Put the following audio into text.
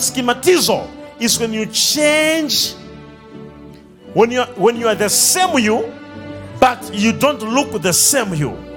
schematizo is when you change, when you when you are the same you, but you don't look the same you.